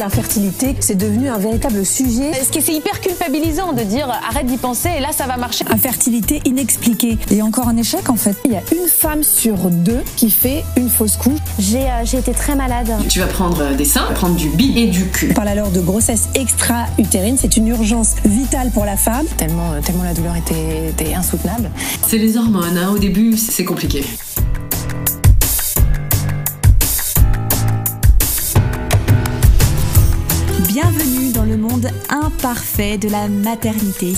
L'infertilité, c'est devenu un véritable sujet. Ce qui c'est hyper culpabilisant de dire arrête d'y penser et là ça va marcher? Infertilité inexpliquée et encore un échec en fait. Il y a une femme sur deux qui fait une fausse couche. J'ai euh, été très malade. Tu vas prendre des seins, prendre du bi et du cul. On parle alors de grossesse extra-utérine, c'est une urgence vitale pour la femme. Tellement, euh, tellement la douleur était, était insoutenable. C'est les hormones, hein. au début c'est compliqué. Monde imparfait de la maternité.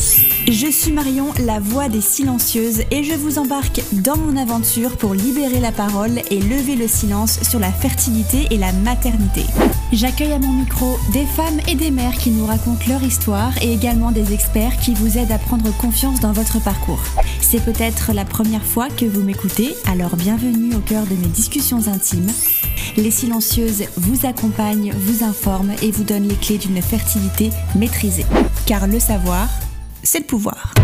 Je suis Marion, la voix des silencieuses, et je vous embarque dans mon aventure pour libérer la parole et lever le silence sur la fertilité et la maternité. J'accueille à mon micro des femmes et des mères qui nous racontent leur histoire et également des experts qui vous aident à prendre confiance dans votre parcours. C'est peut-être la première fois que vous m'écoutez, alors bienvenue au cœur de mes discussions intimes. Les silencieuses vous accompagnent, vous informent et vous donnent les clés d'une fertilité maîtrisée. Car le savoir, c'est le pouvoir.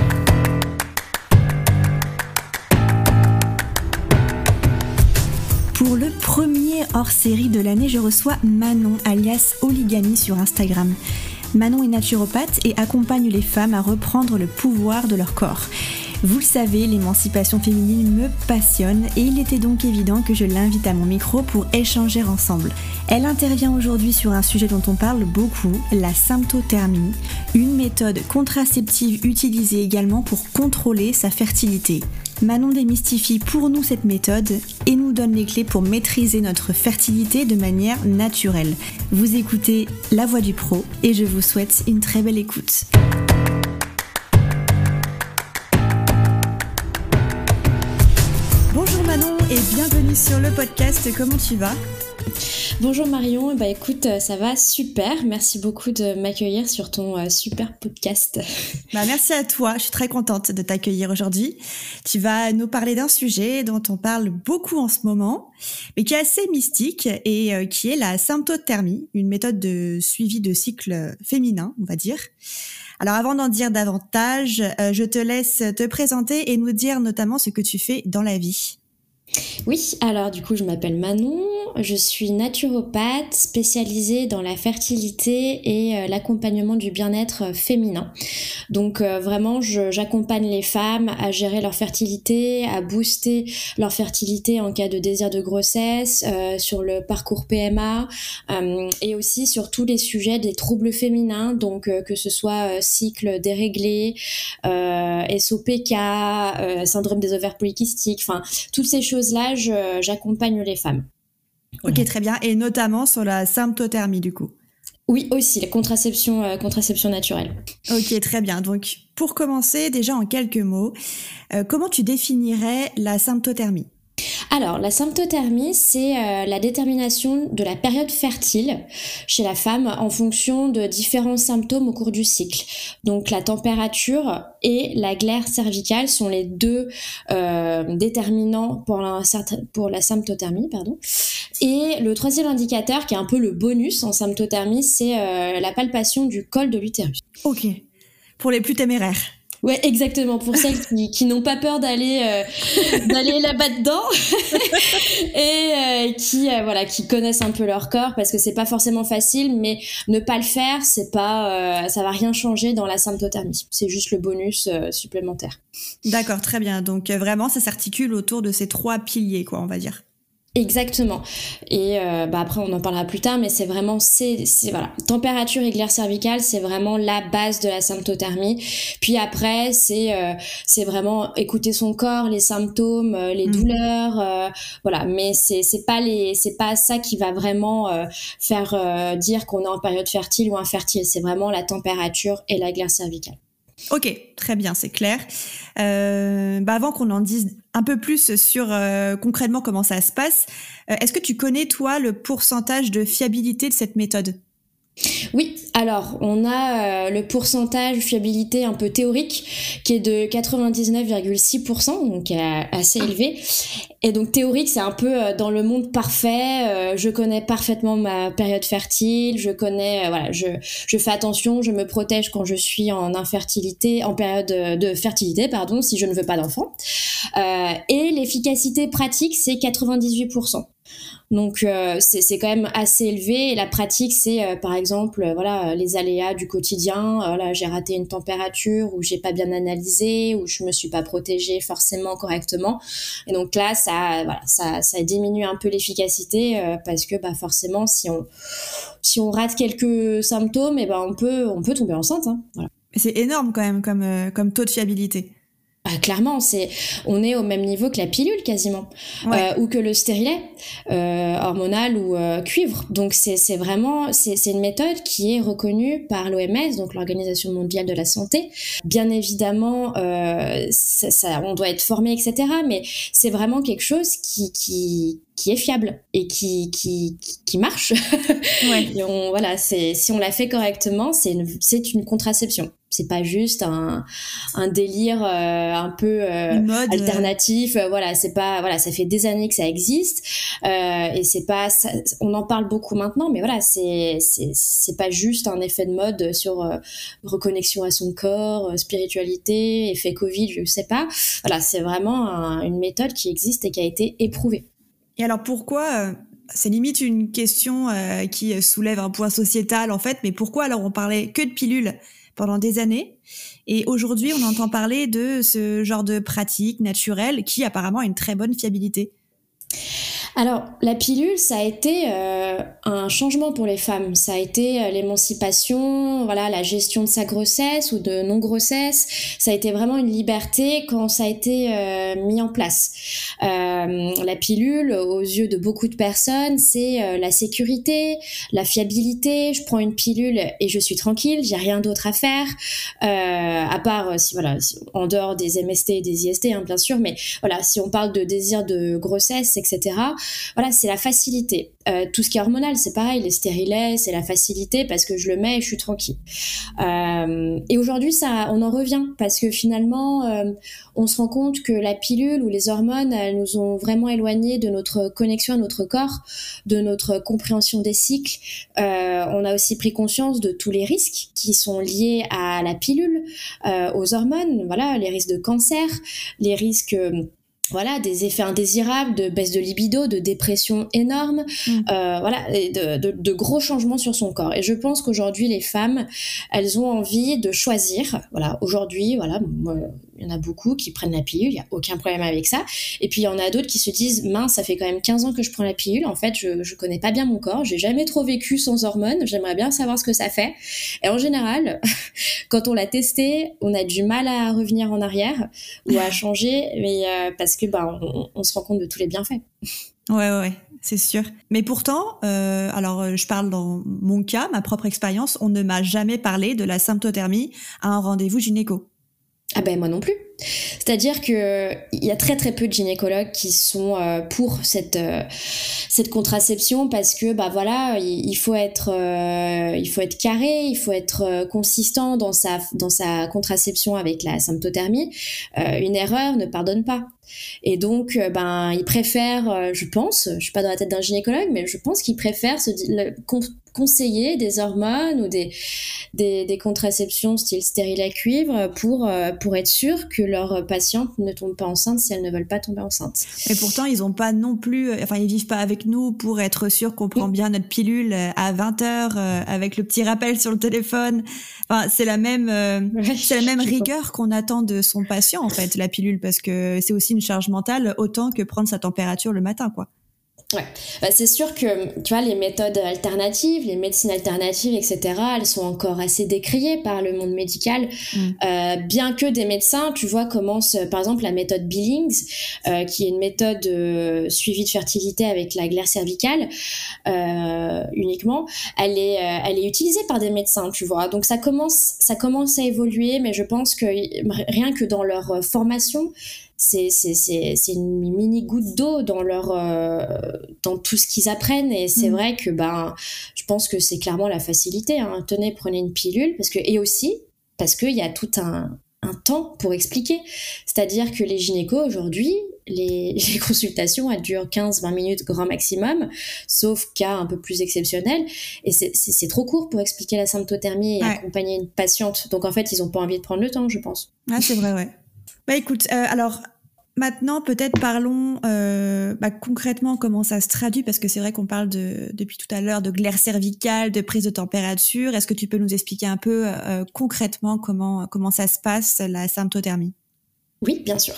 Pour le premier hors-série de l'année, je reçois Manon, alias Oligami sur Instagram. Manon est naturopathe et accompagne les femmes à reprendre le pouvoir de leur corps. Vous le savez, l'émancipation féminine me passionne et il était donc évident que je l'invite à mon micro pour échanger ensemble. Elle intervient aujourd'hui sur un sujet dont on parle beaucoup, la symptothermie, une méthode contraceptive utilisée également pour contrôler sa fertilité. Manon démystifie pour nous cette méthode et nous donne les clés pour maîtriser notre fertilité de manière naturelle. Vous écoutez La Voix du Pro et je vous souhaite une très belle écoute. Bienvenue sur le podcast. Comment tu vas? Bonjour Marion, bah écoute, ça va super. Merci beaucoup de m'accueillir sur ton euh, super podcast. Bah merci à toi, je suis très contente de t'accueillir aujourd'hui. Tu vas nous parler d'un sujet dont on parle beaucoup en ce moment, mais qui est assez mystique et euh, qui est la symptothermie, une méthode de suivi de cycle féminin, on va dire. Alors avant d'en dire davantage, euh, je te laisse te présenter et nous dire notamment ce que tu fais dans la vie. Oui, alors du coup, je m'appelle Manon, je suis naturopathe spécialisée dans la fertilité et euh, l'accompagnement du bien-être euh, féminin. Donc euh, vraiment, j'accompagne les femmes à gérer leur fertilité, à booster leur fertilité en cas de désir de grossesse, sur le parcours PMA et aussi sur tous les sujets des troubles féminins, donc que ce soit cycle déréglé, SOPK, syndrome des ovaires polykystiques, enfin toutes ces choses là j'accompagne les femmes. Ok, très bien. Et notamment sur la symptothermie, du coup. Oui, aussi, la contraception, euh, contraception naturelle. Ok, très bien. Donc, pour commencer, déjà en quelques mots, euh, comment tu définirais la symptothermie? Alors, la symptothermie, c'est euh, la détermination de la période fertile chez la femme en fonction de différents symptômes au cours du cycle. Donc, la température et la glaire cervicale sont les deux euh, déterminants pour la, symptothermie. Pardon. Et le troisième indicateur, qui est un peu le bonus en symptothermie, c'est euh, la palpation du col de l'utérus. Ok. Pour les plus téméraires. Ouais, exactement. Pour celles qui, qui n'ont pas peur d'aller euh, d'aller là-bas dedans et euh, qui euh, voilà qui connaissent un peu leur corps parce que c'est pas forcément facile, mais ne pas le faire, c'est pas ça va rien changer dans la symptothermie. C'est juste le bonus supplémentaire. D'accord, très bien. Donc vraiment, ça s'articule autour de ces trois piliers, quoi, on va dire. Exactement. Et euh, bah après, on en parlera plus tard, mais c'est vraiment, c'est, voilà, température et glaire cervicale, c'est vraiment la base de la symptothermie. Puis après, c'est, euh, c'est vraiment écouter son corps, les symptômes, euh, les mm. douleurs, voilà. Mais c'est, c'est pas les, c'est pas ça qui va vraiment faire dire qu'on est en période fertile ou infertile. C'est vraiment la température et la glaire cervicale. Ok, très bien, c'est clair. Euh, bah avant qu'on en dise un peu plus sur euh, concrètement comment ça se passe, euh, est-ce que tu connais toi le pourcentage de fiabilité de cette méthode? Oui, alors on a euh, le pourcentage de fiabilité un peu théorique qui est de 99,6%, donc euh, assez élevé. Et donc théorique, c'est un peu euh, dans le monde parfait. je connais parfaitement ma période fertile, je connais, voilà, je, je fais attention, je me protège quand je suis en infertilité, en période de fertilité, pardon, si je ne veux pas d'enfant. et l'efficacité pratique, c'est 98%. Donc euh, c'est quand même assez élevé. Et la pratique, c'est par exemple, euh, voilà, les aléas du quotidien. voilà, j'ai raté une température ou j'ai pas bien analysé ou je me suis pas protégée forcément correctement. Et donc là, ça, voilà, ça, ça diminue un peu l'efficacité parce que bah forcément, si on si on rate quelques symptômes, et eh ben on peut on peut tomber enceinte. Hein, voilà. C'est énorme quand même comme comme taux de fiabilité. Bah, clairement, c'est on est au même niveau que la pilule quasiment, euh, ou que le stérilet euh, hormonal ou euh, cuivre. Donc c'est vraiment c'est une méthode qui est reconnue par l'OMS, donc l'Organisation mondiale de la santé. Bien évidemment, ça, ça, on doit être formé, etc. Mais c'est vraiment quelque chose qui qui qui est fiable et qui qui qui marche. Ouais. on, voilà, c'est si on la fait correctement, c'est une c'est une contraception. C'est pas juste un un délire euh, un peu euh, alternatif. Euh, voilà, c'est pas voilà, ça fait des années que ça existe et c'est pas on en parle beaucoup maintenant, mais voilà, c'est c'est pas juste un effet de mode sur reconnexion à son corps, spiritualité, effet Covid, je sais pas. Voilà, c'est vraiment une méthode qui existe et qui a été éprouvée. Et alors pourquoi euh, c'est limite une question euh, qui soulève un point sociétal en fait, mais pourquoi alors on parlait que de pilules? Pendant des années. Et aujourd'hui on entend parler de ce genre de pratique naturelle qui apparemment a une très bonne fiabilité alors, la pilule, ça a été euh, un changement pour les femmes. Ça a été euh, l'émancipation, voilà, la gestion de sa grossesse ou de non-grossesse. Ça a été vraiment une liberté quand ça a été euh, mis en place. la pilule, aux yeux de beaucoup de personnes, c'est la sécurité, la fiabilité. Je prends une pilule et je suis tranquille, j'ai rien d'autre à faire, à part si voilà, en dehors des MST et des IST, hein, bien sûr. Mais voilà, si on parle de désir de grossesse, etc voilà, c'est la facilité. Euh, tout ce qui est hormonal, c'est pareil, les stérilets, c'est la facilité parce que je le mets et je suis tranquille. Euh, et aujourd'hui, ça, on en revient parce que finalement, euh, on se rend compte que la pilule ou les hormones, elles nous ont vraiment éloignés de notre connexion à notre corps, de notre compréhension des cycles. on a aussi pris conscience de tous les risques qui sont liés à la pilule, aux hormones, voilà, les risques de cancer, les risques voilà des effets indésirables de baisse de libido de dépression énorme mm. euh, voilà de, de, de, gros changements sur son corps et je pense qu'aujourd'hui les femmes elles ont envie de choisir voilà aujourd'hui voilà il y en a beaucoup qui prennent la pilule, il n'y a aucun problème avec ça. Et puis il y en a d'autres qui se disent, mince, ça fait quand même 15 ans que je prends la pilule, en fait, je, je connais pas bien mon corps, j'ai jamais trop vécu sans hormones, j'aimerais bien savoir ce que ça fait. Et en général, quand on l'a testé, on a du mal à revenir en arrière ou à changer, mais euh, parce que bah, on, se rend compte de tous les bienfaits. Ouais, ouais, c'est sûr. Mais pourtant, euh, alors euh, je parle dans mon cas, ma propre expérience, on ne m'a jamais parlé de la symptothermie à un rendez-vous gynéco. Ah ben moi non plus. C'est-à-dire que il y a très très peu de gynécologues qui sont euh, pour cette euh, cette contraception parce que bah voilà il, faut être euh, il faut être carré, il faut être consistant dans sa dans sa contraception avec la symptothermie. une erreur ne pardonne pas. Et donc, ben, ils préfèrent, je pense, je suis pas dans la tête d'un gynécologue, mais je pense qu'ils préfèrent se, conseiller des hormones ou des, des, contraceptions style stérile à cuivre pour, euh, pour être sûr que leurs patientes ne tombent pas enceintes si elles ne veulent pas tomber enceintes. Et pourtant, ils ont pas non plus, enfin, ils vivent pas avec nous pour être sûr qu'on prend bien notre pilule à 20 heures euh, avec le petit rappel sur le téléphone. Enfin, c'est la même, euh, c'est la même rigueur qu'on attend de son patient, en fait, la pilule, parce que c'est aussi une charge mentale autant que prendre sa température le matin, quoi. Ouais, bah, c'est sûr que tu vois les méthodes alternatives, les médecines alternatives, etc. Elles sont encore assez décriées par le monde médical, mm. euh, bien que des médecins, tu vois, commencent par exemple la méthode Billings, euh, qui est une méthode euh, suivie de fertilité avec la glaire cervicale euh, uniquement. Elle est, euh, elle est utilisée par des médecins, tu vois. Donc ça commence, ça commence à évoluer, mais je pense que rien que dans leur formation c'est c'est une mini goutte d'eau dans leur euh, dans tout ce qu'ils apprennent et c'est mm. vrai que ben je pense que c'est clairement la facilité hein. tenez prenez une pilule parce que et aussi parce qu'il y a tout un un temps pour expliquer. C'est-à-dire que les gynécos aujourd'hui, les, les, consultations elles durent 15-20 minutes grand maximum, sauf cas un peu plus exceptionnels. Et c'est trop court pour expliquer la symptothermie et accompagner une patiente. Donc en fait, ils n'ont pas envie de prendre le temps, je pense. Ah, c'est vrai, ouais. Bah écoute, euh, alors Maintenant, peut-être parlons euh, bah, concrètement comment ça se traduit, parce que c'est vrai qu'on parle de, depuis tout à l'heure de glaire cervicale, de prise de température. Est-ce que tu peux nous expliquer un peu euh, concrètement comment, comment ça se passe, la symptothermie? Oui, bien sûr.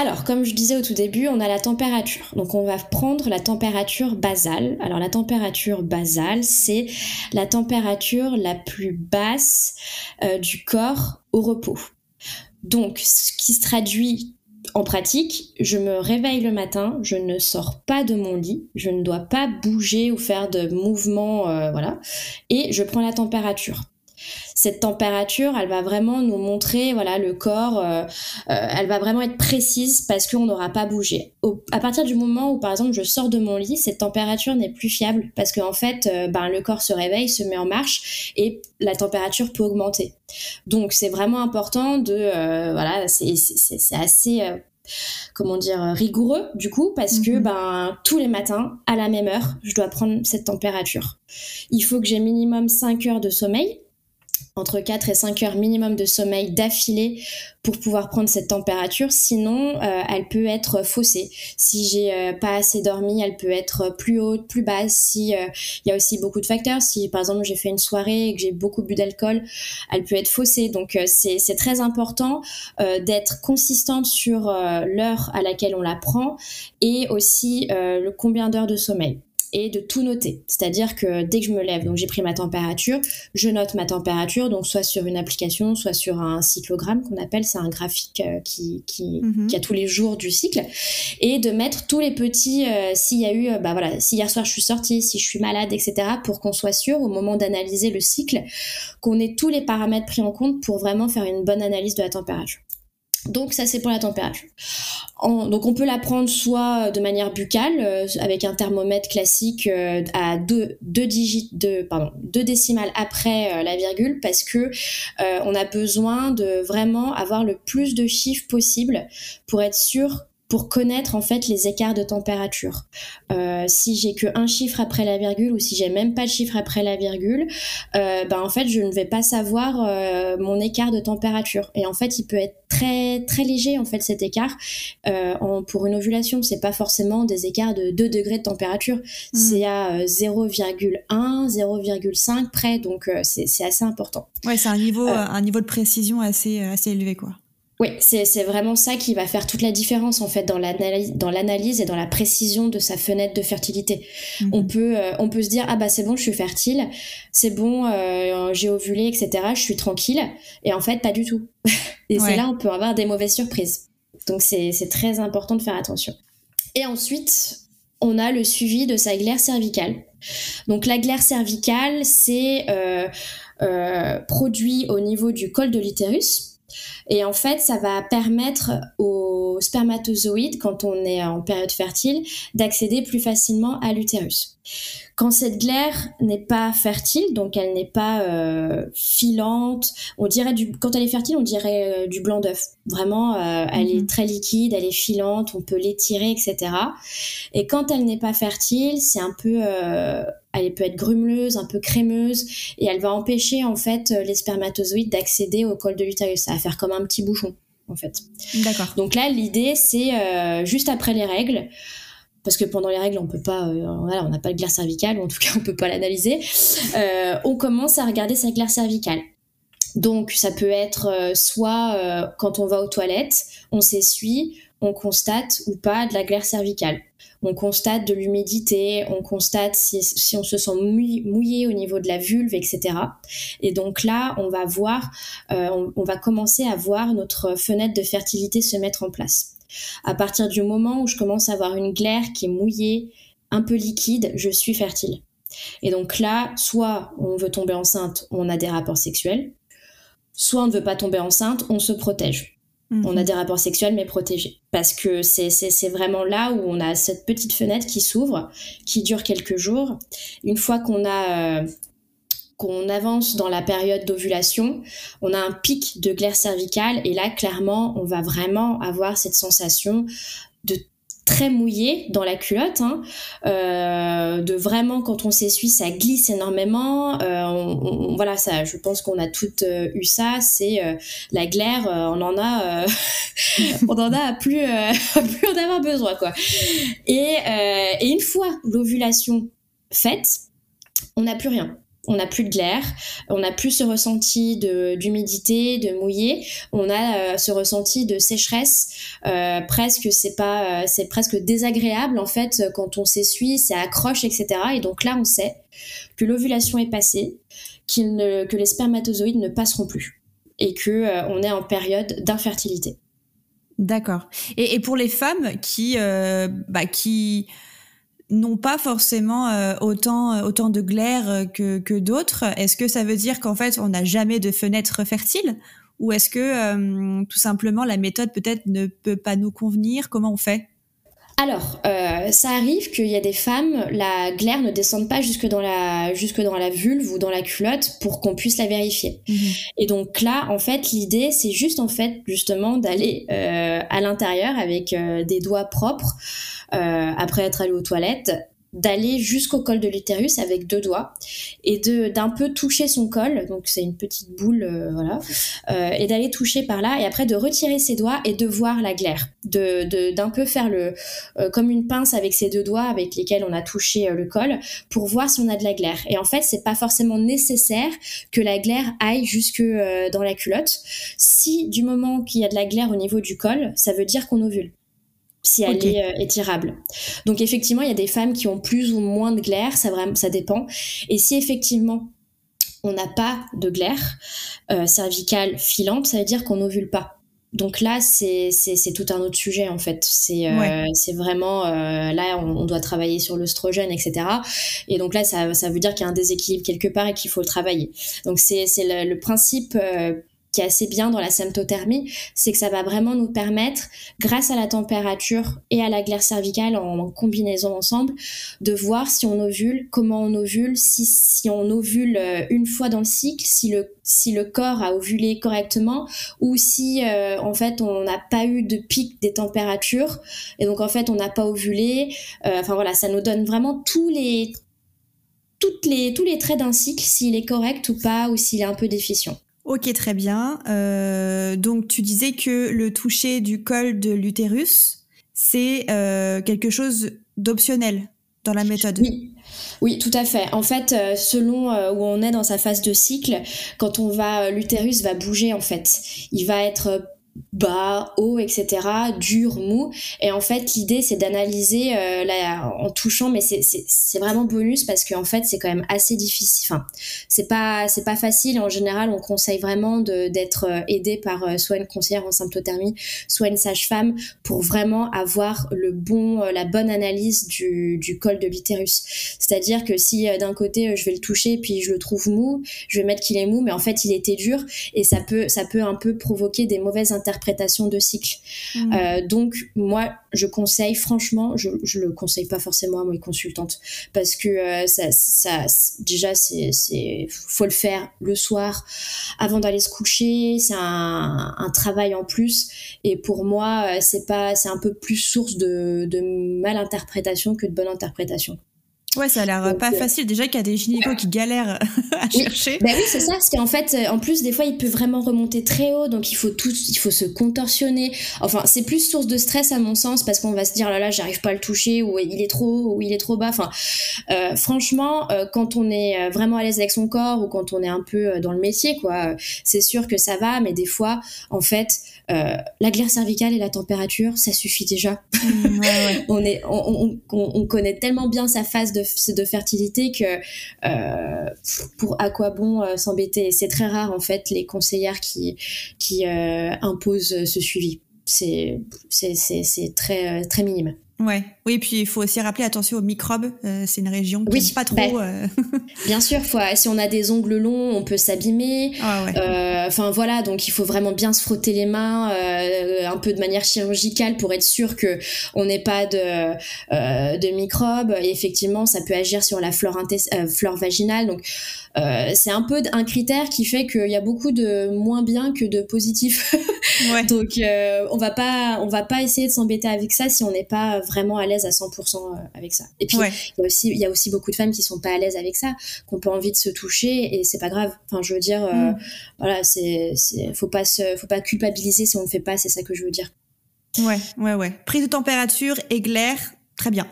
Alors, comme je disais au tout début, on a la température. Donc, on va prendre la température basale. Alors, la température basale, c'est la température la plus basse euh, du corps au repos. Donc, ce qui se traduit en pratique, je me réveille le matin, je ne sors pas de mon lit, je ne dois pas bouger ou faire de mouvements, euh, voilà, et je prends la température cette température, elle va vraiment nous montrer, voilà, le corps, euh, euh, elle va vraiment être précise parce qu'on n'aura pas bougé. à partir du moment où, par exemple, je sors de mon lit, cette température n'est plus fiable parce qu'en fait, euh, ben, le corps se réveille, se met en marche et la température peut augmenter. Donc, c'est vraiment important de, voilà, c'est assez comment dire rigoureux du coup parce que mhm. ben tous les matins à la même heure je dois prendre cette température il faut que j'ai minimum 5 heures de sommeil entre 4 et 5 heures minimum de sommeil d'affilée pour pouvoir prendre cette température. Sinon, euh, elle peut être faussée. Si j'ai euh, pas assez dormi, elle peut être plus haute, plus basse. Si euh, il y a aussi beaucoup de facteurs. Si par exemple j'ai fait une soirée et que j'ai beaucoup bu d'alcool, elle peut être faussée. Donc c'est c'est très important d'être consistante sur l'heure à laquelle on la prend et aussi le combien d'heures de sommeil et de tout noter. C'est-à-dire que dès que je me lève, donc j'ai pris ma température, je note ma température, donc soit sur une application, soit sur un cyclogramme qu'on appelle, c'est un graphique euh, qui, mhm. qui, a tous les jours du cycle, et de mettre tous les petits, euh, s'il y a eu, euh, bah voilà, si hier soir je suis sortie, si je suis malade, etc., pour qu'on soit sûr au moment d'analyser le cycle, qu'on ait tous les paramètres pris en compte pour vraiment faire une bonne analyse de la température. Donc ça c'est pour la température. donc on peut la prendre soit de manière buccale euh, avec un thermomètre classique euh, à deux, décimales après euh, la virgule parce que on a besoin de vraiment avoir le plus de chiffres possible pour être sûr pour connaître en fait les écarts de température. Euh, si j'ai que un chiffre après la virgule ou si j'ai même pas de chiffre après la virgule, euh, ben en fait je ne vais pas savoir euh, mon écart de température. Et en fait il peut être très très léger en fait cet écart. En, pour une ovulation c'est pas forcément des écarts de 2 degrés de température, hmm. c'est à 0,1, 0,5 près donc c'est assez important. Ouais c'est un niveau un niveau de précision assez assez élevé quoi. Oui, c'est vraiment ça qui va faire toute la différence en fait dans l'analyse et dans la précision de sa fenêtre de fertilité. Mhm. On peut euh, on peut se dire ah bah c'est bon je suis fertile, c'est bon euh, j'ai ovulé etc je suis tranquille et en fait pas du tout. et c'est là on peut avoir des mauvaises surprises. Donc c'est très important de faire attention. Et ensuite on a le suivi de sa glaire cervicale. Donc la glaire cervicale c'est euh, produit au niveau du col de l'utérus et en fait, ça va permettre aux spermatozoïdes, quand on est en période fertile, d'accéder plus facilement à l'utérus. Quand cette glaire n'est pas fertile, donc elle n'est pas euh, filante, on dirait du, quand elle est fertile, on dirait euh, du blanc d'œuf. Vraiment, euh, elle est mhm. très liquide, elle est filante, on peut l'étirer, etc. Et quand elle n'est pas fertile, c'est un peu, elle peut être grumeleuse, un peu crémeuse, et elle va empêcher en fait les spermatozoïdes d'accéder au col de l'utérus. Ça va faire comme un petit bouchon, en fait. D'accord. Donc là, l'idée, c'est juste après les règles parce que pendant les règles on peut pas euh, on n'a pas de glaire cervicale ou en tout cas on peut pas l'analyser euh, on commence à regarder sa glaire cervicale donc ça peut être euh, soit quand on va aux toilettes on s'essuie on constate ou pas de la glaire cervicale on constate de l'humidité, on constate si, on se sent mouillé, au niveau de la vulve, etc. Et donc là, on va voir, on va commencer à voir notre fenêtre de fertilité se mettre en place. À partir du moment où je commence à avoir une glaire qui est mouillée, un peu liquide, je suis fertile. Et donc là, soit on veut tomber enceinte, on a des rapports sexuels, soit on ne veut pas tomber enceinte, on se protège. On a mhm. des rapports sexuels mais protégés. Parce que c'est vraiment là où on a cette petite fenêtre qui s'ouvre, qui dure quelques jours. Une fois qu'on a euh, qu'on avance dans la période d'ovulation, on a un pic de glaire cervicale et là, clairement, on va vraiment avoir cette sensation de très mouillé dans la culotte, hein, euh, de vraiment quand on s'essuie ça glisse énormément. Euh, voilà, ça, je pense qu'on a toutes euh, eu ça. C'est la glaire, on en a, on en a plus, plus en avoir besoin quoi. Et, et une fois l'ovulation faite, on n'a plus rien on n'a plus de glaire, on n'a plus ce ressenti d'humidité, de, mouillé, on a euh, ce ressenti de sécheresse, euh, presque c'est pas, euh, c'est presque désagréable en fait quand on s'essuie, ça accroche, etc. Et donc là, on sait que l'ovulation est passée, que les spermatozoïdes ne passeront plus et que on est en période d'infertilité. D'accord. Et, pour les femmes qui, bah, qui n'ont pas forcément euh, autant, euh, autant de glaire euh, que, que d'autres. Est-ce que ça veut dire qu'en fait, on n'a jamais de fenêtre fertile Ou est-ce que tout simplement la méthode peut-être ne peut pas nous convenir? Comment on fait? Alors, ça arrive qu'il y a des femmes, la glaire ne descende pas jusque dans la, jusque dans la vulve ou dans la culotte pour qu'on puisse la vérifier. Mhm. Et donc là, en fait, l'idée, c'est juste en fait justement d'aller à l'intérieur avec des doigts propres euh, après être allé aux toilettes, d'aller jusqu'au col de l'utérus avec deux doigts et de d'un peu toucher son col donc c'est une petite boule euh, voilà euh, et d'aller toucher par là et après de retirer ses doigts et de voir la glaire de d'un peu faire le comme une pince avec ses deux doigts avec lesquels on a touché le col pour voir si on a de la glaire. Et en fait c'est pas forcément nécessaire que la glaire aille jusque dans la culotte. Si du moment qu'il y a de la glaire au niveau du col ça veut dire qu'on ovule si elle est euh, étirable. Donc effectivement, il y a des femmes qui ont plus ou moins de glaire, ça, vraiment, ça dépend. Et si effectivement on n'a pas de glaire euh, cervicale filante, ça veut dire qu'on n'ovule pas. Donc là, c'est tout un autre sujet en fait. C'est euh, vraiment là, on, doit travailler sur l'œstrogène, etc. Et donc là, ça, ça veut dire qu'il y a un déséquilibre quelque part et qu'il faut le travailler. Donc c'est le, le, principe qui est assez bien dans la symptothermie, c'est que ça va vraiment nous permettre, grâce à la température et à la glaire cervicale en, combinaison ensemble, de voir si on ovule, comment on ovule, si, si on ovule euh, une fois dans le cycle, si le, si le corps a ovulé correctement, ou si euh, en fait on n'a pas eu de pic des températures, et donc en fait on n'a pas ovulé. Euh, enfin voilà, ça nous donne vraiment tous les toutes les, tous les traits d'un cycle, s'il est correct ou pas, ou s'il est un peu déficient. Ok, très bien. Euh, donc tu disais que le toucher du col de l'utérus, c'est euh, quelque chose d'optionnel dans la méthode. Oui. Oui, tout à fait. En fait, euh, selon où on est dans sa phase de cycle, quand on va, l'utérus va bouger en fait. Il va être bas, haut, etc., dur, mou. Et en fait, l'idée, c'est d'analyser euh, en touchant, mais c'est vraiment bonus parce qu'en fait, c'est quand même assez difficile. Enfin, c'est pas pas facile. En général, on conseille vraiment d'être euh, aidé par euh, soit une conseillère en symptothermie, soit une sage-femme pour vraiment avoir le bon, la bonne analyse du, du col de l'utérus. C'est-à-dire que si d'un côté, je vais le toucher puis je le trouve mou, je vais mettre qu'il est mou, mais en fait, il était dur et ça peut ça peut un peu provoquer des mauvaises interprétation de cycle. Mmh. Euh, donc moi, je conseille franchement, je, je le conseille pas forcément à mes consultantes parce que euh, ça, ça, déjà c'est, c'est, faut le faire le soir avant d'aller se coucher. C'est un, un travail en plus et pour moi, euh, c'est pas, c'est un peu plus source de, de mal interprétation que de bonne interprétation. Ouais, ça a l'air pas euh, facile. Déjà qu'il y a des gynécos qui galèrent à chercher. Bah oui, c'est ça. Parce qu'en fait, euh, en plus, des fois, il peut vraiment remonter très haut. Donc, il faut tout, il faut se contorsionner. Enfin, c'est plus source de stress à mon sens parce qu'on va se dire, là là, j'arrive pas à le toucher ou il est trop haut ou il est trop bas. Enfin, euh, franchement, quand on est vraiment à l'aise avec son corps ou quand on est un peu dans le métier, quoi, c'est sûr que ça va. Mais des fois, en fait, la glaire cervicale et la température, ça suffit déjà. Mmh, on est, on, on, on connaît tellement bien sa phase de de fertilité que euh, pour à quoi bon euh, s'embêter? C'est très rare en fait les conseillères qui qui euh, imposent ce suivi. C'est c'est très très minime. Ouais, oui, puis il faut aussi rappeler attention aux microbes. Euh, c'est une région qui oui, pas trop. Bah, euh. bien sûr, faut, si on a des ongles longs, on peut s'abîmer. Ah euh, enfin voilà, donc il faut vraiment bien se frotter les mains, un peu de manière chirurgicale pour être sûr que on n'ait pas de de microbes. Et effectivement, ça peut agir sur la flore, flore vaginale. Donc c'est un peu un critère qui fait qu'il y a beaucoup de moins bien que de positifs Donc euh, on va pas on va pas essayer de s'embêter avec ça si on n'est pas vraiment à l'aise à 100% euh, avec ça. Et puis il y a aussi il y a aussi beaucoup de femmes qui sont pas à l'aise avec ça, qui ont pas envie de se toucher et c'est pas grave. Enfin je veux dire euh, mm. voilà c'est faut pas se, faut pas culpabiliser si on ne fait pas, c'est ça que je veux dire. Ouais ouais ouais. Prise de température, éclair, très bien.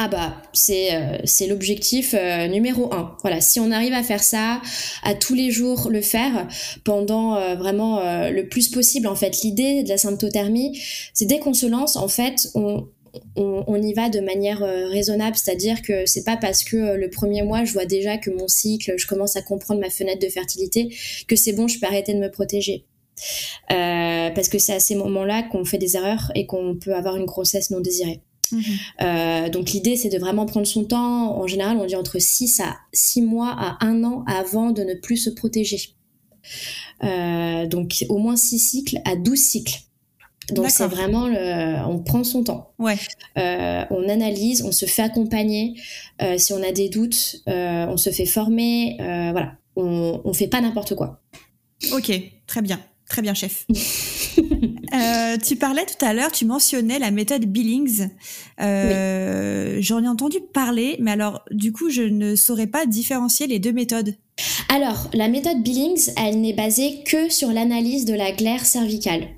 Ah bah c'est euh, c'est l'objectif euh, numéro un. Voilà, si on arrive à faire ça, à tous les jours le faire pendant euh, vraiment le plus possible. En fait, l'idée de la symptothermie, c'est dès qu'on se lance, en fait, on, on, on, y va de manière raisonnable, c'est-à-dire que c'est pas parce que le premier mois je vois déjà que mon cycle, je commence à comprendre ma fenêtre de fertilité, que c'est bon, je peux arrêter de me protéger. parce que c'est à ces moments-là qu'on fait des erreurs et qu'on peut avoir une grossesse non désirée. Mhm. Euh, donc l'idée c'est de vraiment prendre son temps. En général, on dit entre 6 à 6 mois à 1 an avant de ne plus se protéger. Euh, donc au moins 6 cycles à 12 cycles. Donc c'est vraiment le, on prend son temps. Ouais. Euh, on analyse, on se fait accompagner. si on a des doutes, on se fait former. voilà, on, on fait pas n'importe quoi. Ok, très bien, très bien, chef. Euh, tu parlais tout à l'heure, tu mentionnais la méthode Billings. Euh, J'en ai entendu parler, mais alors du coup, je ne saurais pas différencier les deux méthodes. Alors, la méthode Billings, elle n'est basée que sur l'analyse de la glaire cervicale.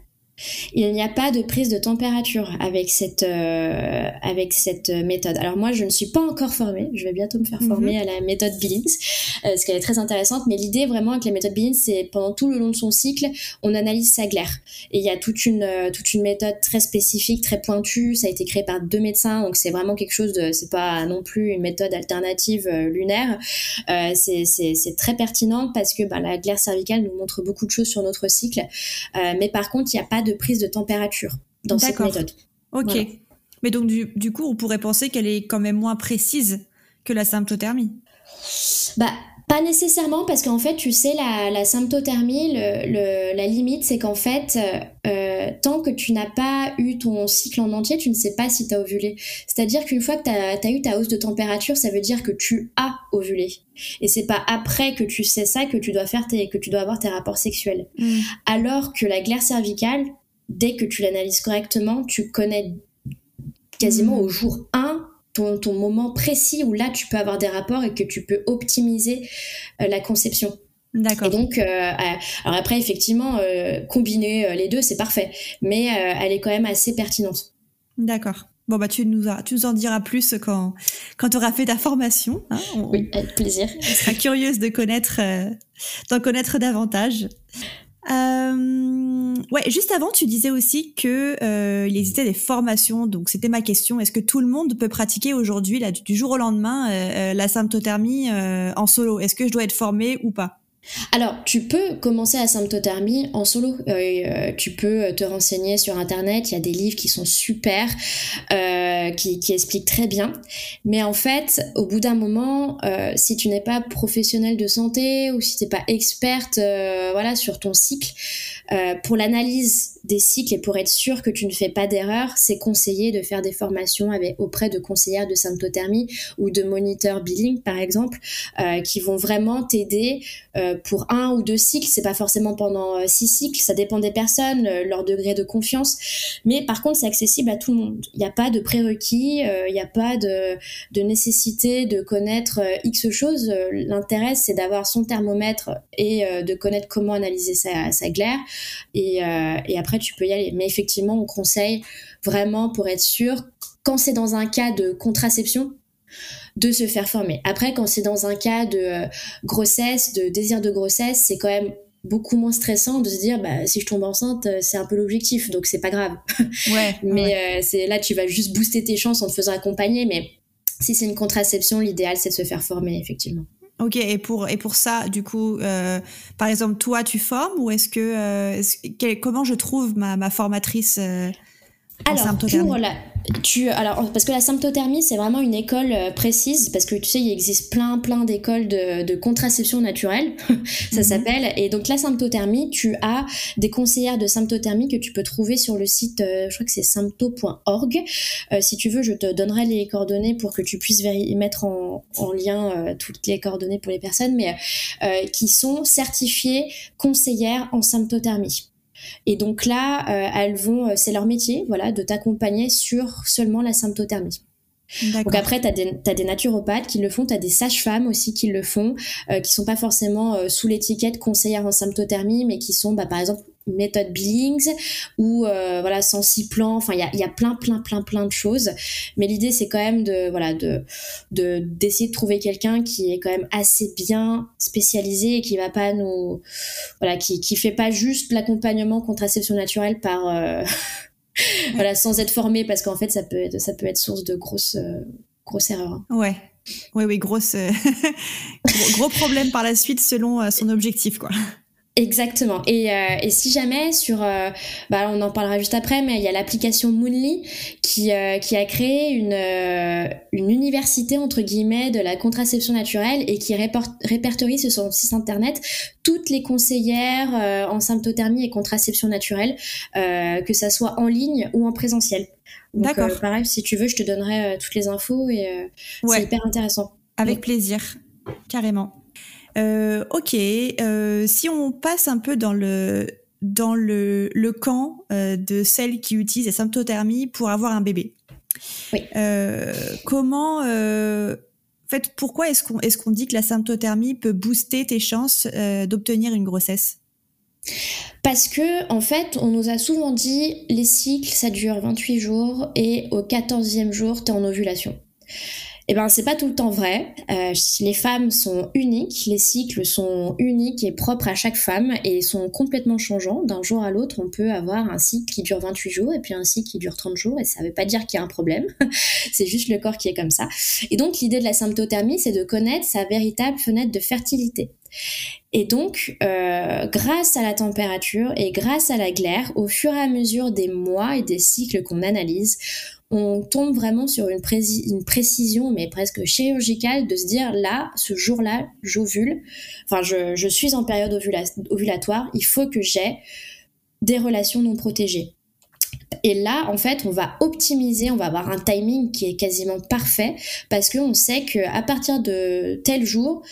Il n'y a pas de prise de température avec cette, euh, avec cette méthode. Alors moi, je ne suis pas encore formée. Je vais bientôt me faire former mhm. à la méthode Billings, euh, parce qu'elle est très intéressante. Mais l'idée vraiment avec la méthode Billings, c'est pendant tout le long de son cycle, on analyse sa glaire. Et il y a toute une, euh, toute une méthode très spécifique, très pointue. Ça a été créé par deux médecins, donc c'est vraiment quelque chose de, c'est pas non plus une méthode alternative lunaire. c'est très pertinent parce que bah, la glaire cervicale nous montre beaucoup de choses sur notre cycle. mais par contre, il n'y a pas de prise de température dans cette méthode. Ok. Mais donc, du, coup, on pourrait penser qu'elle est quand même moins précise que la symptothermie. Bah, pas nécessairement, parce qu'en fait, tu sais, la, la symptothermie, le, la limite, c'est qu'en fait, euh, tant que tu n'as pas eu ton cycle en entier, tu ne sais pas si tu as ovulé. C'est-à-dire qu'une fois que tu as, eu ta hausse de température, ça veut dire que tu as ovulé. Et c'est pas après que tu sais ça que tu dois faire tes, que tu dois avoir tes rapports sexuels. Mm. Alors que la glaire cervicale, dès que tu l'analyses correctement, tu connais quasiment hmm. au jour 1 ton, ton, moment précis où là tu peux avoir des rapports et que tu peux optimiser euh, la conception. D'accord. Et donc, euh, euh, alors après, effectivement, combiner les deux, c'est parfait. Mais elle est quand même assez pertinente. D'accord. Bon, bah, tu nous, tu nous en diras plus quand, quand tu auras fait ta formation. Hein. oui, avec plaisir. On sera curieuse de connaître, d'en connaître davantage. Euh, ouais, juste avant, tu disais aussi que euh, il existait des formations. Donc, c'était ma question. Est-ce que tout le monde peut pratiquer aujourd'hui, du jour au lendemain, euh, la symptothermie en solo? Est-ce que je dois être formée ou pas? Alors, tu peux commencer la symptothermie en solo. Euh, euh, tu peux te renseigner sur Internet. Il y a des livres qui sont super, euh, qui, qui, expliquent très bien. Mais en fait, au bout d'un moment, si tu n'es pas professionnel de santé ou si tu n'es pas experte voilà, sur ton cycle, pour l'analyse des cycles et pour être sûr que tu ne fais pas d'erreur, c'est conseillé de faire des formations avec, auprès de conseillères de symptothermie ou de moniteurs billing, par exemple, qui vont vraiment t'aider pour un ou deux cycles, c'est pas forcément pendant euh, six cycles, ça dépend des personnes, euh, leur degré de confiance. Mais par contre, c'est accessible à tout le monde. Il n'y a pas de prérequis, euh, il n'y a pas de, de, nécessité de connaître X choses. L'intérêt, c'est d'avoir son thermomètre et de connaître comment analyser sa, sa glaire. Et, et après, tu peux y aller. Mais effectivement, on conseille vraiment pour être sûr, quand c'est dans un cas de contraception, de se faire former. Après, quand c'est dans un cas de euh, grossesse, de désir de grossesse, c'est quand même beaucoup moins stressant de se dire bah si je tombe enceinte euh, c'est un peu l'objectif donc c'est pas grave ouais mais euh, c'est là tu vas juste booster tes chances en te faisant accompagner mais si c'est une contraception l'idéal c'est de se faire former effectivement Ok, et pour, et pour ça, du coup, par exemple, toi, tu formes ou est-ce que, comment je trouve ma, ma formatrice alors, pour la, tu, alors, parce que la symptothermie, c'est vraiment une école euh, précise, parce que tu sais, il existe plein, plein d'écoles de, de, contraception naturelle, ça mhm. s'appelle. Et donc, la symptothermie, tu as des conseillères de symptothermie que tu peux trouver sur le site, euh, je crois que c'est sympto.org. Euh, si tu veux, je te donnerai les coordonnées pour que tu puisses mettre en, en lien toutes les coordonnées pour les personnes, mais qui sont certifiées conseillères en symptothermie. Et donc là, elles vont, c'est leur métier, voilà, de t'accompagner sur seulement la symptothermie. Donc après, tu as des, as des naturopathes qui le font, tu as des sages-femmes aussi qui le font, euh, qui sont pas forcément euh, sous l'étiquette conseillère en symptothermie, mais qui sont, bah, par exemple, méthode Billings ou euh, voilà Sensiplan enfin il y a, plein plein plein plein de choses mais l'idée c'est quand même de voilà de d'essayer de, trouver quelqu'un qui est quand même assez bien spécialisé et qui va pas nous voilà qui qui fait pas juste l'accompagnement contraception naturelle par euh, voilà, sans être formé, parce qu'en fait, ça peut être, ça peut être source de grosses, euh, grosses erreurs. Hein. Ouais. Oui, oui, grosse, euh, gros, problème par la suite selon euh, son objectif, quoi. Exactement. Et, euh, et, si jamais sur, euh, bah on en parlera juste après, mais il y a l'application Moonly qui, euh, qui a créé une, une université entre guillemets de la contraception naturelle et qui répertorie sur son site internet toutes les conseillères en symptothermie et contraception naturelle, que ça soit en ligne ou en présentiel. D'accord. pareil, si tu veux, je te donnerai toutes les infos et c'est hyper intéressant. Avec plaisir, carrément. Euh, ok, euh, si on passe un peu dans le dans le, le camp euh, de celles qui utilisent la symptothermie pour avoir un bébé. Oui. Comment, en fait, pourquoi est-ce qu'on est-ce qu'on dit que la symptothermie peut booster tes chances d'obtenir une grossesse? Parce que, en fait, on nous a souvent dit les cycles, ça dure 28 jours et au 14e jour, tu es en ovulation. Eh ben, c'est pas tout le temps vrai. Euh, les femmes sont uniques, les cycles sont uniques et propres à chaque femme et sont complètement changeants. D'un jour à l'autre, on peut avoir un cycle qui dure 28 jours et puis un cycle qui dure 30 jours et ça veut pas dire qu'il y a un problème. c'est juste le corps qui est comme ça. Et donc, l'idée de la symptothermie, c'est de connaître sa véritable fenêtre de fertilité. Et donc, euh, grâce à la température et grâce à la glaire, au fur et à mesure des mois et des cycles qu'on analyse, on tombe vraiment sur une, précision, mais presque chirurgicale, de se dire là, ce jour-là, j'ovule, enfin, je, suis en période ovulatoire, il faut que j'ai des relations non protégées. Et là, en fait, on va optimiser, on va avoir un timing qui est quasiment parfait parce qu'on sait qu'à partir de tel jour,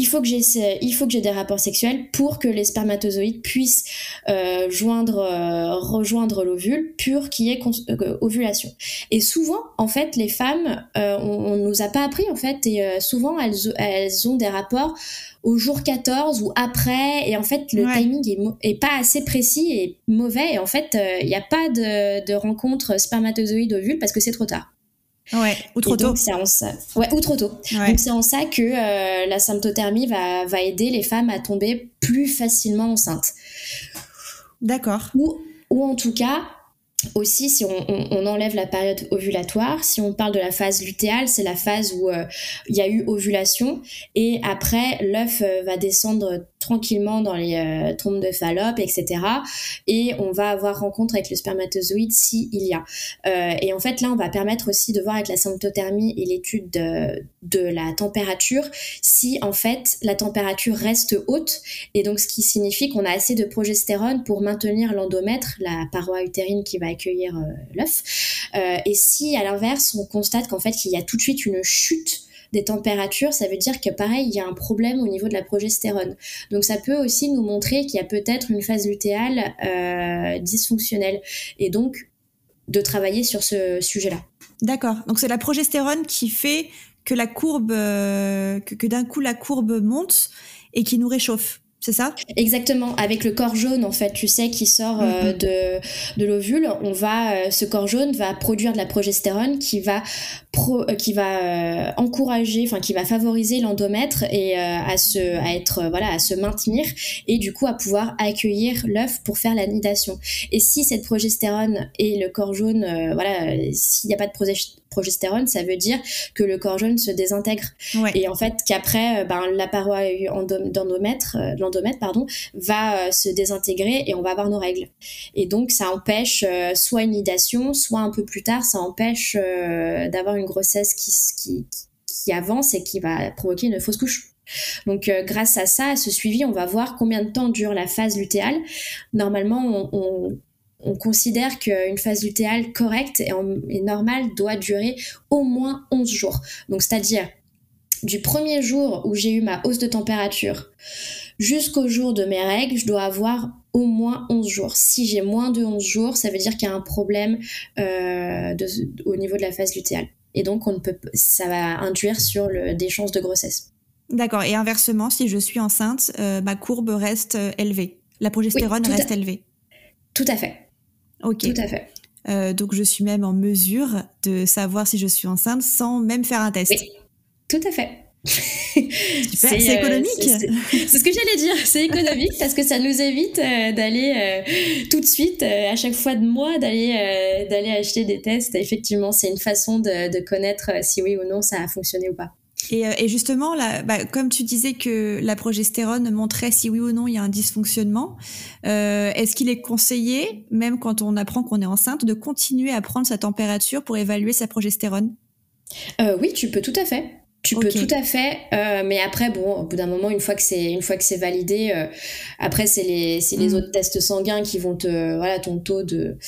il faut que j'ai il faut que j'ai des rapports sexuels pour que les spermatozoïdes puissent euh, joindre euh, rejoindre l'ovule pur qui est euh, ovulation. Et souvent en fait les femmes on, nous a pas appris en fait et souvent elles elles ont des rapports au jour 14 ou après et en fait le timing est, pas assez précis et mauvais et en fait il n'y a pas de, de rencontre spermatozoïde ovule parce que c'est trop tard Ouais, ou trop tôt. C'est en ça. Ouais, ou trop tôt. Donc c'est en ça que euh, la symptothermie va, va aider les femmes à tomber plus facilement enceintes. D'accord. Ou, ou en tout cas, aussi, si on, enlève la période ovulatoire, si on parle de la phase lutéale, c'est la phase où euh, il y a eu ovulation et après l'œuf euh, va descendre tranquillement dans les euh, trompes de Fallope, etc. Et on va avoir rencontre avec le spermatozoïde s'il y a. et en fait, là, on va permettre aussi de voir avec la symptothermie et l'étude de, la température si en fait la température reste haute et donc ce qui signifie qu'on a assez de progestérone pour maintenir l'endomètre, la paroi utérine qui va accueillir euh, l'œuf. Euh, et si à l'inverse, on constate qu'en fait il y a tout de suite une chute des températures, ça veut dire que pareil, il y a un problème au niveau de la progestérone. Donc ça peut aussi nous montrer qu'il y a peut-être une phase lutéale euh, dysfonctionnelle. Et donc de travailler sur ce sujet-là. D'accord. Donc c'est la progestérone qui fait que la courbe, que d'un coup la courbe monte et qui nous réchauffe c'est ça? Exactement, avec le corps jaune en fait, tu sais, qui sort euh, mm-hmm. de, de l'ovule, on va, euh, ce corps jaune va produire de la progestérone qui va, pro, euh, qui va encourager, enfin qui va favoriser l'endomètre et à se, à être, voilà, à se maintenir et du coup à pouvoir accueillir l'œuf pour faire la nidation. Et si cette progestérone et le corps jaune, voilà, s'il n'y a pas de progestérone, ça veut dire que le corps jaune se désintègre. Et en fait, qu'après, ben, la paroi d'endomètre, l'endomètre, pardon, va euh, se désintégrer et on va avoir nos règles. Et donc, ça empêche euh, soit une nidation, soit un peu plus tard, ça empêche euh, d'avoir une grossesse qui, qui, qui avance et qui va provoquer une fausse couche. Donc grâce à ça, à ce suivi, on va voir combien de temps dure la phase lutéale. Normalement, on, on considère qu'une phase lutéale correcte et, normale doit durer au moins 11 jours. Donc c'est-à-dire du premier jour où j'ai eu ma hausse de température jusqu'au jour de mes règles, je dois avoir au moins 11 jours. Si j'ai moins de 11 jours, ça veut dire qu'il y a un problème euh, au niveau de la phase lutéale. Et donc, on ne peut, ça va induire sur le, des chances de grossesse. D'accord. Et inversement, si je suis enceinte, euh, ma courbe reste euh, élevée. La progestérone reste élevée. Tout à fait. Ok. Tout à fait. Euh, donc, je suis même en mesure de savoir si je suis enceinte sans même faire un test. Oui. Tout à fait. c'est économique. c'est ce que j'allais dire, c'est économique parce que ça nous évite d'aller tout de suite, à chaque fois de mois, d'aller d'aller acheter des tests. Effectivement, c'est une façon de, de connaître si oui ou non ça a fonctionné ou pas. Euh, et, justement, là, bah, comme tu disais que la progestérone montrait si oui ou non il y a un dysfonctionnement, euh, est-ce qu'il est conseillé, même quand on apprend qu'on est enceinte, de continuer à prendre sa température pour évaluer sa progestérone? Euh, Oui, tu peux tout à fait. Tu peux tout à fait, mais après bon, au bout d'un moment, une fois que c'est une fois que c'est validé, après c'est les c'est les mm. autres tests sanguins qui vont te voilà ton taux de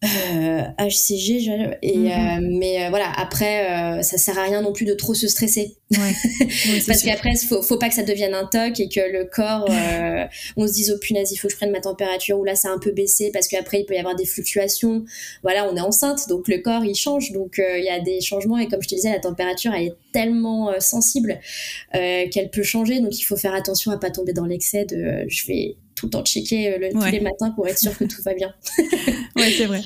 HCG euh, et mhm. euh, mais euh, voilà après ça sert à rien non plus de trop se stresser. Ouais. parce qu'après faut, faut pas que ça devienne un toc et que le corps on se dise oh punaise il faut que je prenne ma température ou là ça a un peu baissé parce qu'après il peut y avoir des fluctuations. Voilà on est enceinte donc le corps il change. Donc il y a des changements. Et comme je te disais la température elle est tellement sensible qu'elle peut changer. Donc il faut faire attention à pas tomber dans l'excès de je vais tout le temps checker euh, le, tous les matins pour être sûr que tout va bien. ouais, c'est vrai.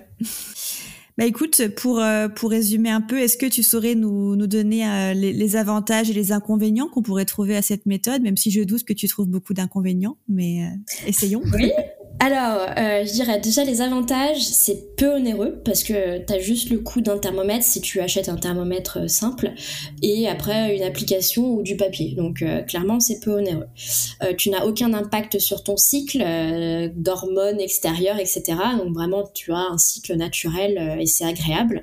Bah écoute, pour, euh, pour résumer un peu, est-ce que tu saurais nous, nous donner euh, les, les, avantages et les inconvénients qu'on pourrait trouver à cette méthode, même si je doute que tu trouves beaucoup d'inconvénients, mais essayons. Oui, alors, euh, je dirais déjà les avantages, c'est peu onéreux parce que tu as juste le coût d'un thermomètre si tu achètes un thermomètre euh, simple et après une application ou du papier. Donc euh, clairement, c'est peu onéreux. tu n'as aucun impact sur ton cycle d'hormones extérieures, etc. Donc vraiment, tu as un cycle naturel et c'est agréable.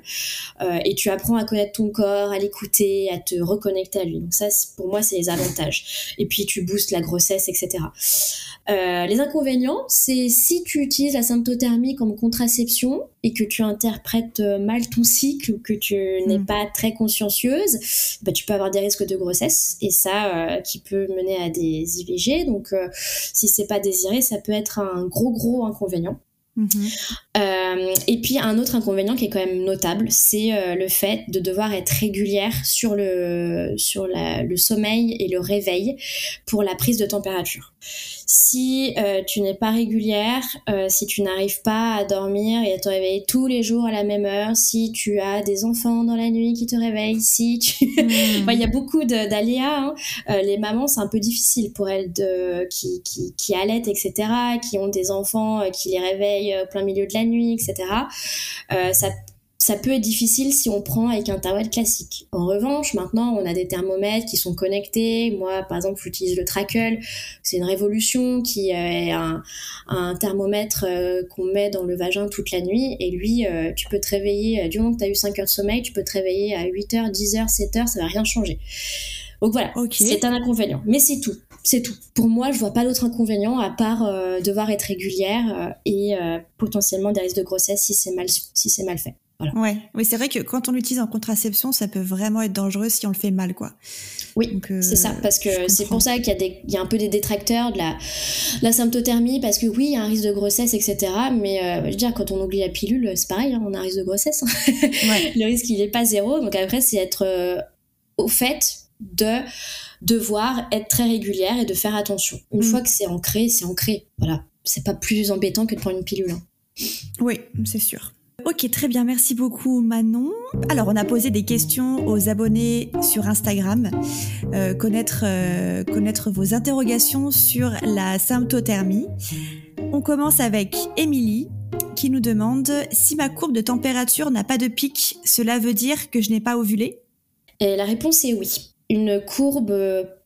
et tu apprends à connaître ton corps, à l'écouter, à te reconnecter à lui. Donc ça, pour moi, c'est les avantages. Et puis tu boostes la grossesse, etc. les inconvénients, c'est si tu utilises la symptothermie comme contraception et que tu interprètes euh, mal ton cycle ou que tu n'es hmm. pas très consciencieuse, bah, tu peux avoir des risques de grossesse et ça euh, qui peut mener à des IVG. Donc euh, si c'est pas désiré, ça peut être un gros gros inconvénient. Mhm. et puis un autre inconvénient qui est quand même notable, c'est le fait de devoir être régulière sur le sur le sommeil et le réveil pour la prise de température. Si euh, tu n'es pas régulière, euh, si tu n'arrives pas à dormir et à te réveiller tous les jours à la même heure, si tu as des enfants dans la nuit qui te réveillent, si tu... Hmm. il y a beaucoup d'aléas. Hein. Euh, les mamans, c'est un peu difficile pour elles de... qui, qui, qui allaitent, etc., qui ont des enfants qui les réveillent au plein milieu de la nuit, etc. ça ça peut être difficile si on prend avec un thermomètre classique. En revanche, maintenant, on a des thermomètres qui sont connectés. Moi, par exemple, j'utilise le Trackle. C'est une révolution qui est un, thermomètre euh, qu'on met dans le vagin toute la nuit. Et lui, euh, tu peux te réveiller, euh, du moment que tu as eu 5 heures de sommeil, tu peux te réveiller à 8 heures, 10 heures, 7 heures, ça va rien changer. Donc voilà, c'est un inconvénient. Mais c'est tout, c'est tout. Pour moi, je vois pas d'autre inconvénient à part devoir être régulière et potentiellement des risques de grossesse si c'est mal, si c'est mal fait. Ouais, oui, c'est vrai que quand on l'utilise en contraception, ça peut vraiment être dangereux si on le fait mal, quoi. Oui, euh, c'est ça, parce que c'est pour ça qu'il y, a y un peu des détracteurs de la, la symptothermie, parce que oui, il y a un risque de grossesse, etc. Mais euh, je veux dire, quand on oublie la pilule, c'est pareil, hein, on a un risque de grossesse. Hein. le risque, il n'est pas zéro. Donc après, c'est être euh, au fait de devoir être très régulière et de faire attention. Une mm. fois que c'est ancré, c'est ancré. Voilà, c'est pas plus embêtant que de prendre une pilule. Hein. Oui, c'est sûr. Ok, très bien, merci beaucoup Manon. Alors, on a posé des questions aux abonnés sur Instagram, euh, connaître, euh, connaître vos interrogations sur la symptothermie. On commence avec Émilie qui nous demande si ma courbe de température n'a pas de pic, cela veut dire que je n'ai pas ovulé? La réponse est oui. Une courbe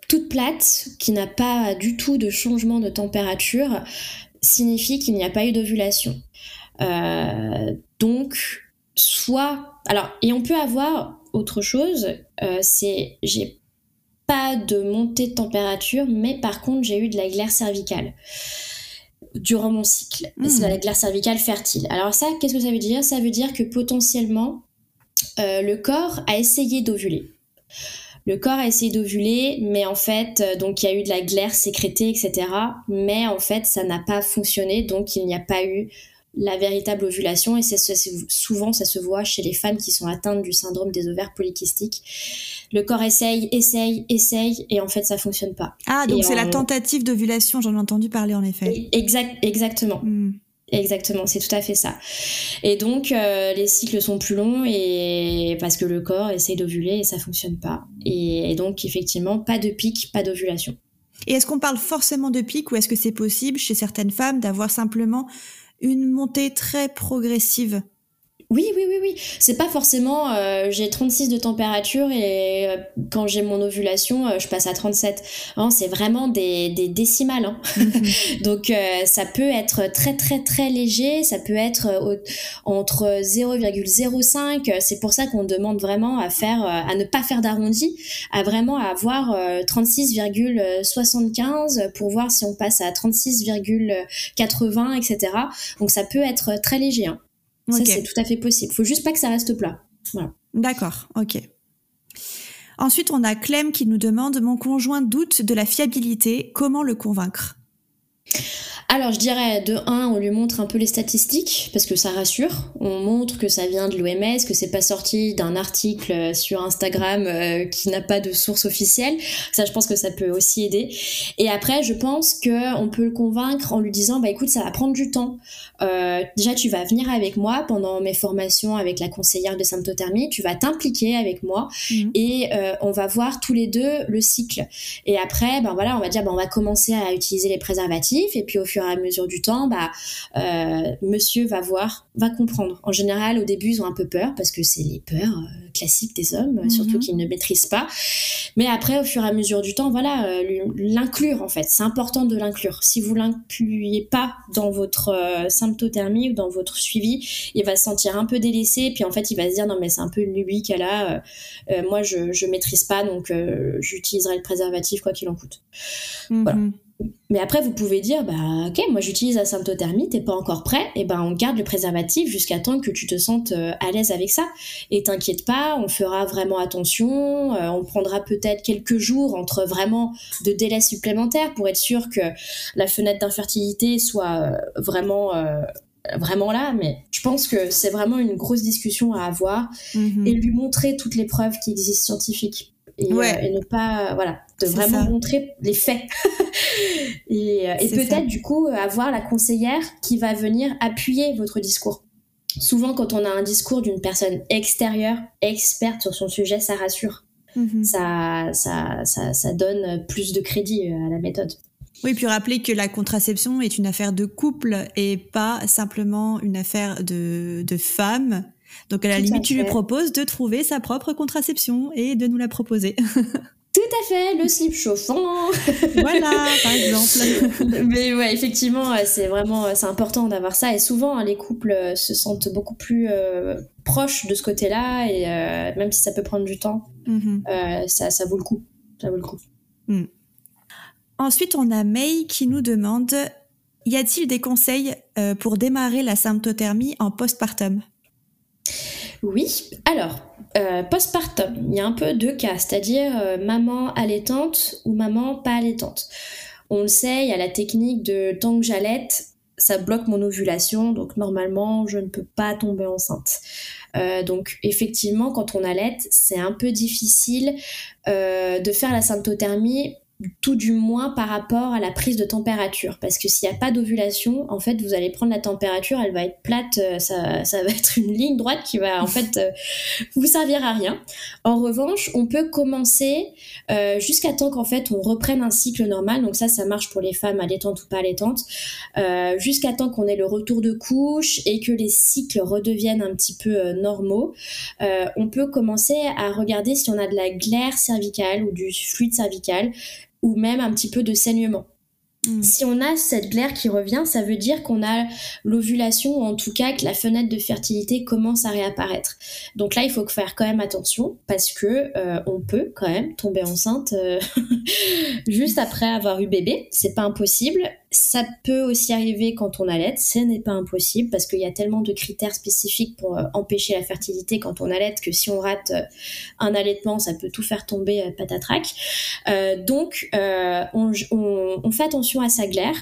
toute plate qui n'a pas du tout de changement de température signifie qu'il n'y a pas eu d'ovulation. Euh, donc, soit. Alors, et on peut avoir autre chose, euh, c'est j'ai pas de montée de température, mais par contre, j'ai eu de la glaire cervicale durant mon cycle. C'est hmm. la glaire cervicale fertile. Alors, ça, qu'est-ce que ça veut dire? Ça veut dire que potentiellement, euh, le corps a essayé d'ovuler. Le corps a essayé d'ovuler, mais en fait, euh, donc il y a eu de la glaire sécrétée, etc. Mais en fait, ça n'a pas fonctionné, donc il n'y a pas eu la véritable ovulation et c'est souvent ça se voit chez les femmes qui sont atteintes du syndrome des ovaires polykystiques. Le corps essaye, essaye, essaye et en fait ça fonctionne pas. Ah donc c'est la tentative d'ovulation, j'en ai entendu parler en effet. Exact, exactement. Hmm. Exactement, c'est tout à fait ça. Et donc euh, les cycles sont plus longs et parce que le corps essaye d'ovuler et ça fonctionne pas. Et, donc effectivement pas de pic, pas d'ovulation. Et est-ce qu'on parle forcément de pic ou est-ce que c'est possible chez certaines femmes d'avoir simplement une montée très progressive oui, oui, oui, oui. C'est pas forcément euh, j'ai 36 de température et euh, quand j'ai mon ovulation, euh, je passe à 37. c'est vraiment des, des décimales. Hein. Mhm. Donc ça peut être très, très, très léger. Ça peut être entre 0,05. C'est pour ça qu'on demande vraiment à faire, à ne pas faire d'arrondi, à vraiment avoir 36,75 pour voir si on passe à 36,80, etc. Donc ça peut être très léger. Hein. Ça, c'est tout à fait possible. Faut juste pas que ça reste plat. D'accord, ok. Ensuite, on a Clem qui nous demande Mon conjoint doute de la fiabilité, comment le convaincre? Alors je dirais de 1, on lui montre un peu les statistiques parce que ça rassure. On montre que ça vient de l'OMS, que c'est pas sorti d'un article sur Instagram euh, qui n'a pas de source officielle. Ça je pense que ça peut aussi aider. Et après je pense que on peut le convaincre en lui disant bah écoute ça va prendre du temps. Euh, déjà tu vas venir avec moi pendant mes formations avec la conseillère de symptothermie, tu vas t'impliquer avec moi mhm. et euh, on va voir tous les deux le cycle. Et après ben voilà on va dire ben on va commencer à utiliser les préservatifs et puis au fur et à mesure du temps, bah, euh, monsieur va voir, va comprendre. En général, au début, ils ont un peu peur parce que c'est les peurs euh, classiques des hommes, mhm. surtout qu'ils ne maîtrisent pas. Mais après, au fur et à mesure du temps, voilà, euh, l'inclure en fait. C'est important de l'inclure. Si vous l'incluez pas dans votre symptothermie ou dans votre suivi, il va se sentir un peu délaissé. Puis en fait, il va se dire non mais c'est un peu une lubie qu'elle a. moi, je je maîtrise pas, donc j'utiliserai le préservatif quoi qu'il en coûte. Voilà. Mhm. Mais après, vous pouvez dire, bah, ok, moi j'utilise la symptothermie, t'es pas encore prêt, et ben on garde le préservatif jusqu'à temps que tu te sentes euh, à l'aise avec ça. Et t'inquiète pas, on fera vraiment attention, euh, on prendra peut-être quelques jours entre vraiment de délai supplémentaire pour être sûr que la fenêtre d'infertilité soit euh, vraiment vraiment là, mais je pense que c'est vraiment une grosse discussion à avoir mm-hmm. et lui montrer toutes les preuves qui existent scientifiques. Et, et, ne pas voilà de vraiment montrer les faits et, euh, peut-être du coup avoir la conseillère qui va venir appuyer votre discours. Souvent quand on a un discours d'une personne extérieure, experte sur son sujet, ça rassure. Mhm. ça, ça, ça, ça, donne plus de crédit euh, à la méthode. Oui, puis rappeler que la contraception est une affaire de couple et pas simplement une affaire de, de femme. Donc à la limite, tu lui proposes de trouver sa propre contraception et de nous la proposer. Tout à fait, le slip chauffant. voilà, par exemple. Mais ouais, effectivement, c'est vraiment c'est important d'avoir ça. Et souvent, hein, les couples euh, se sentent beaucoup plus euh, proches de ce côté-là. Et euh, même si ça peut prendre du temps, ça, ça vaut le coup. Ça vaut le coup. Mm. Ensuite, on a May qui nous demande Y a-t-il des conseils pour démarrer la symptothermie en postpartum? Oui, alors, euh, postpartum, il y a un peu deux cas, c'est-à-dire euh, maman allaitante ou maman pas allaitante. On le sait, il y a la technique de tant que j'allaite, ça bloque mon ovulation, donc normalement je ne peux pas tomber enceinte. Euh, donc effectivement, quand on allaite, c'est un peu difficile de faire la symptothermie tout du moins par rapport à la prise de température. Parce que s'il n'y a pas d'ovulation, en fait, vous allez prendre la température, elle va être plate, euh, ça, va être une ligne droite qui va en fait euh, vous servir à rien. En revanche, on peut commencer euh, jusqu'à temps qu'en fait on reprenne un cycle normal. Donc ça, ça marche pour les femmes allaitantes ou pas allaitantes. Jusqu'à temps qu'on ait le retour de couche et que les cycles redeviennent un petit peu normaux. on peut commencer à regarder si on a de la glaire cervicale ou du fluide cervical ou même un petit peu de saignement. Mm. Si on a cette glaire qui revient, ça veut dire qu'on a l'ovulation ou en tout cas que la fenêtre de fertilité commence à réapparaître. Donc là, il faut faire quand même attention parce que euh, on peut quand même tomber enceinte euh, juste après avoir eu bébé. C'est pas impossible. Ça peut aussi arriver quand on allait, ce n'est pas impossible parce qu'il y a tellement de critères spécifiques pour euh, empêcher la fertilité quand on allait que si on rate euh, un allaitement, ça peut tout faire tomber euh, patatrac. donc, on, fait attention à sa glaire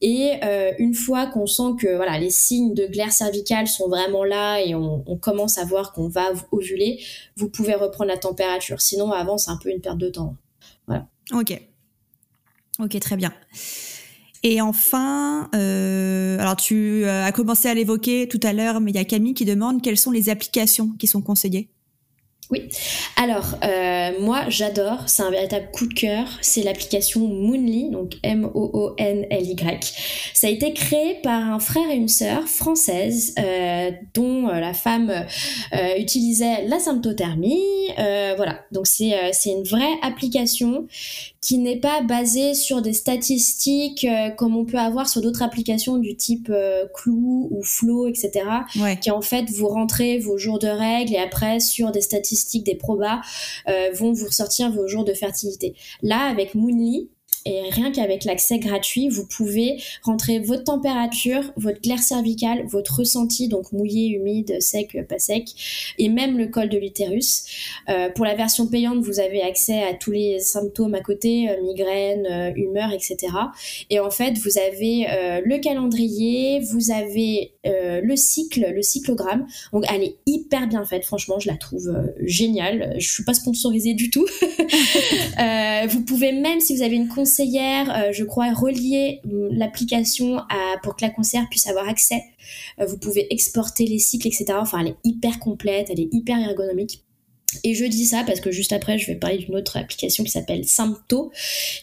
et une fois qu'on sent que voilà les signes de glaire cervicale sont vraiment là et on, on commence à voir qu'on va ovuler, vous pouvez reprendre la température. Sinon, avant, c'est un peu une perte de temps. Voilà. Ok. Ok, très bien. Et enfin, euh, alors tu euh, as commencé à l'évoquer tout à l'heure, mais il y a Camille qui demande quelles sont les applications qui sont conseillées. Oui. Alors, euh, moi, j'adore, c'est un véritable coup de cœur, c'est l'application Moonly, donc M-O-O-N-L-Y. Ça a été créé par un frère et une sœur françaises euh, dont euh, la femme euh, utilisait la symptothermie. Euh, voilà, donc c'est une vraie application qui n'est pas basée sur des statistiques comme on peut avoir sur d'autres applications du type Clou ou Flow, etc. Qui en fait, vous rentrez vos jours de règles et après sur des statistiques des probas euh, vont vous ressortir vos jours de fertilité. Là, avec Moonly, et rien qu'avec l'accès gratuit, vous pouvez rentrer votre température, votre glaire cervicale, votre ressenti, donc mouillé, humide, sec, pas sec, et même le col de l'utérus. Euh, pour la version payante, vous avez accès à tous les symptômes à côté, euh, migraine, euh, humeur, etc. Et en fait, vous avez euh, le calendrier, vous avez le cycle, le cyclogramme. Donc, elle est hyper bien faite. Franchement, je la trouve géniale. Je suis pas sponsorisée du tout. vous pouvez même, si vous avez une conseillère, euh, je crois, relier l'application pour que la conseillère puisse avoir accès. Euh, vous pouvez exporter les cycles, etc. Enfin, elle est hyper complète, elle est hyper ergonomique. Et je dis ça parce que juste après, je vais parler d'une autre application qui s'appelle Sympto,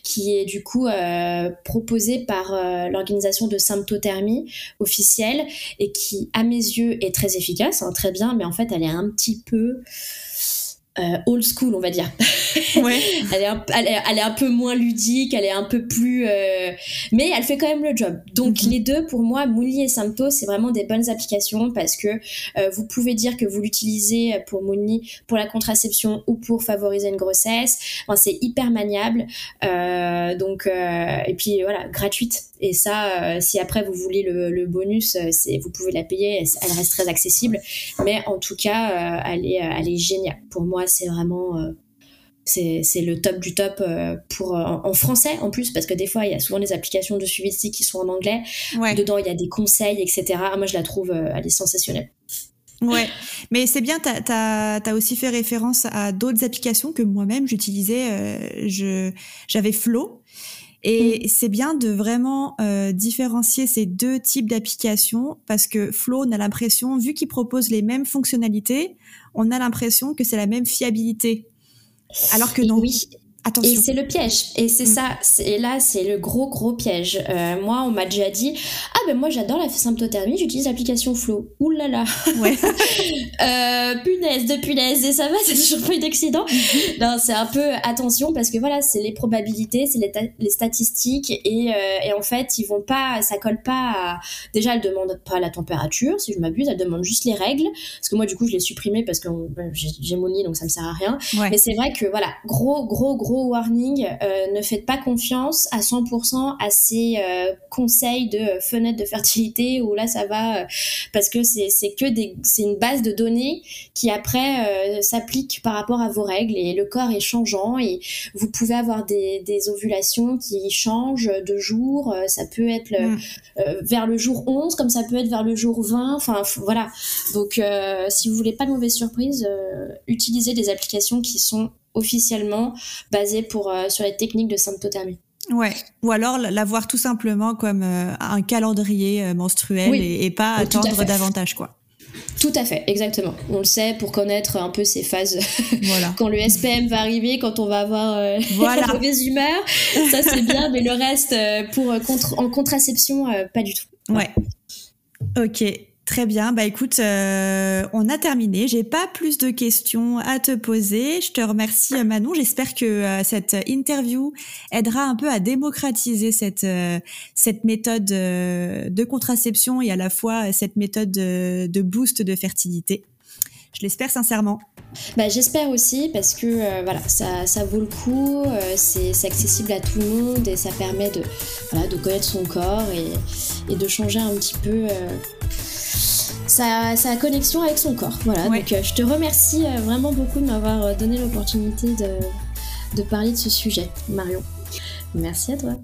qui est du coup euh, proposée par l'organisation de symptothermie officielle et qui, à mes yeux, est très efficace, hein, très bien, mais en fait, elle est un petit peu euh, old school, on va dire. Ouais. elle, est un, elle, est, un, peu moins ludique, elle est un peu plus, euh, mais elle fait quand même le job. Donc mhm. les deux, pour moi, Moonly et Sympto, c'est vraiment des bonnes applications parce que euh, vous pouvez dire que vous l'utilisez pour Moonly pour la contraception ou pour favoriser une grossesse. Enfin, c'est hyper maniable. Donc et puis voilà, gratuite. Et ça, si après vous voulez le, le bonus, vous pouvez la payer. Elle reste très accessible. Mais en tout cas, elle est, elle est géniale. Pour moi, c'est vraiment euh, c'est le top du top euh, pour euh, en, français en plus parce que des fois il y a souvent des applications de suivi qui sont en anglais dedans il y a des conseils etc moi je la trouve elle est sensationnelle Ouais, mais c'est bien, tu as, aussi fait référence à d'autres applications que moi-même j'utilisais. J'avais Flow. Et c'est bien de vraiment différencier ces deux types d'applications parce que Flow, on a l'impression, vu qu'il propose les mêmes fonctionnalités, on a l'impression que c'est la même fiabilité. Alors que non. Oui. Et c'est le piège. Et c'est mm. ça. Et là, c'est le gros, gros piège. Euh, moi, on m'a déjà dit Ah, ben moi, j'adore la symptothermie, j'utilise l'application Flow. Ouh là là ouais. euh, Punaise de punaise. Et ça va, c'est toujours pas eu d'accident. Mm-hmm. non, c'est un peu attention parce que voilà, c'est les probabilités, c'est les, statistiques. Et, euh, et, en fait, ils vont pas, ça colle pas à. Déjà, elle demande pas la température, si je m'abuse, elle demande juste les règles. Parce que moi, du coup, je l'ai supprimé parce que j'ai mon nid, donc ça me sert à rien. Mais c'est vrai que voilà, gros, gros, gros warning, euh, ne faites pas confiance à 100% à ces euh, conseils de fenêtre de fertilité où là ça va euh, parce que c'est que des c'est une base de données qui après s'applique par rapport à vos règles et le corps est changeant et vous pouvez avoir des, des ovulations qui changent de jour, ça peut être mm. vers le jour 11 comme ça peut être vers le jour 20, enfin voilà. Donc si vous voulez pas de mauvaise surprise, utilisez des applications qui sont officiellement basé pour, euh, sur les techniques de symptothermie. Ouais, ou alors l'avoir tout simplement comme euh, un calendrier euh, menstruel et, pas attendre davantage quoi. Tout à fait, exactement. On le sait pour connaître un peu ces phases. Voilà. quand le SPM va arriver, quand on va avoir la mauvaise humeur, ça c'est bien, mais le reste pour en contraception, pas du tout. Ouais. Ok. Très bien, bah écoute, euh, on a terminé. J'ai pas plus de questions à te poser. Je te remercie euh, Manon. J'espère que euh, cette interview aidera un peu à démocratiser cette cette méthode de contraception et à la fois cette méthode de, boost de fertilité. Je l'espère sincèrement. Bah, J'espère aussi parce que euh, voilà, ça, ça, vaut le coup, euh, c'est accessible à tout le monde et ça permet de, voilà, de connaître son corps et, de changer un petit peu euh, sa, sa, connexion avec son corps. Voilà, donc je te remercie vraiment beaucoup de m'avoir donné l'opportunité de, de parler de ce sujet, Marion. Merci à toi.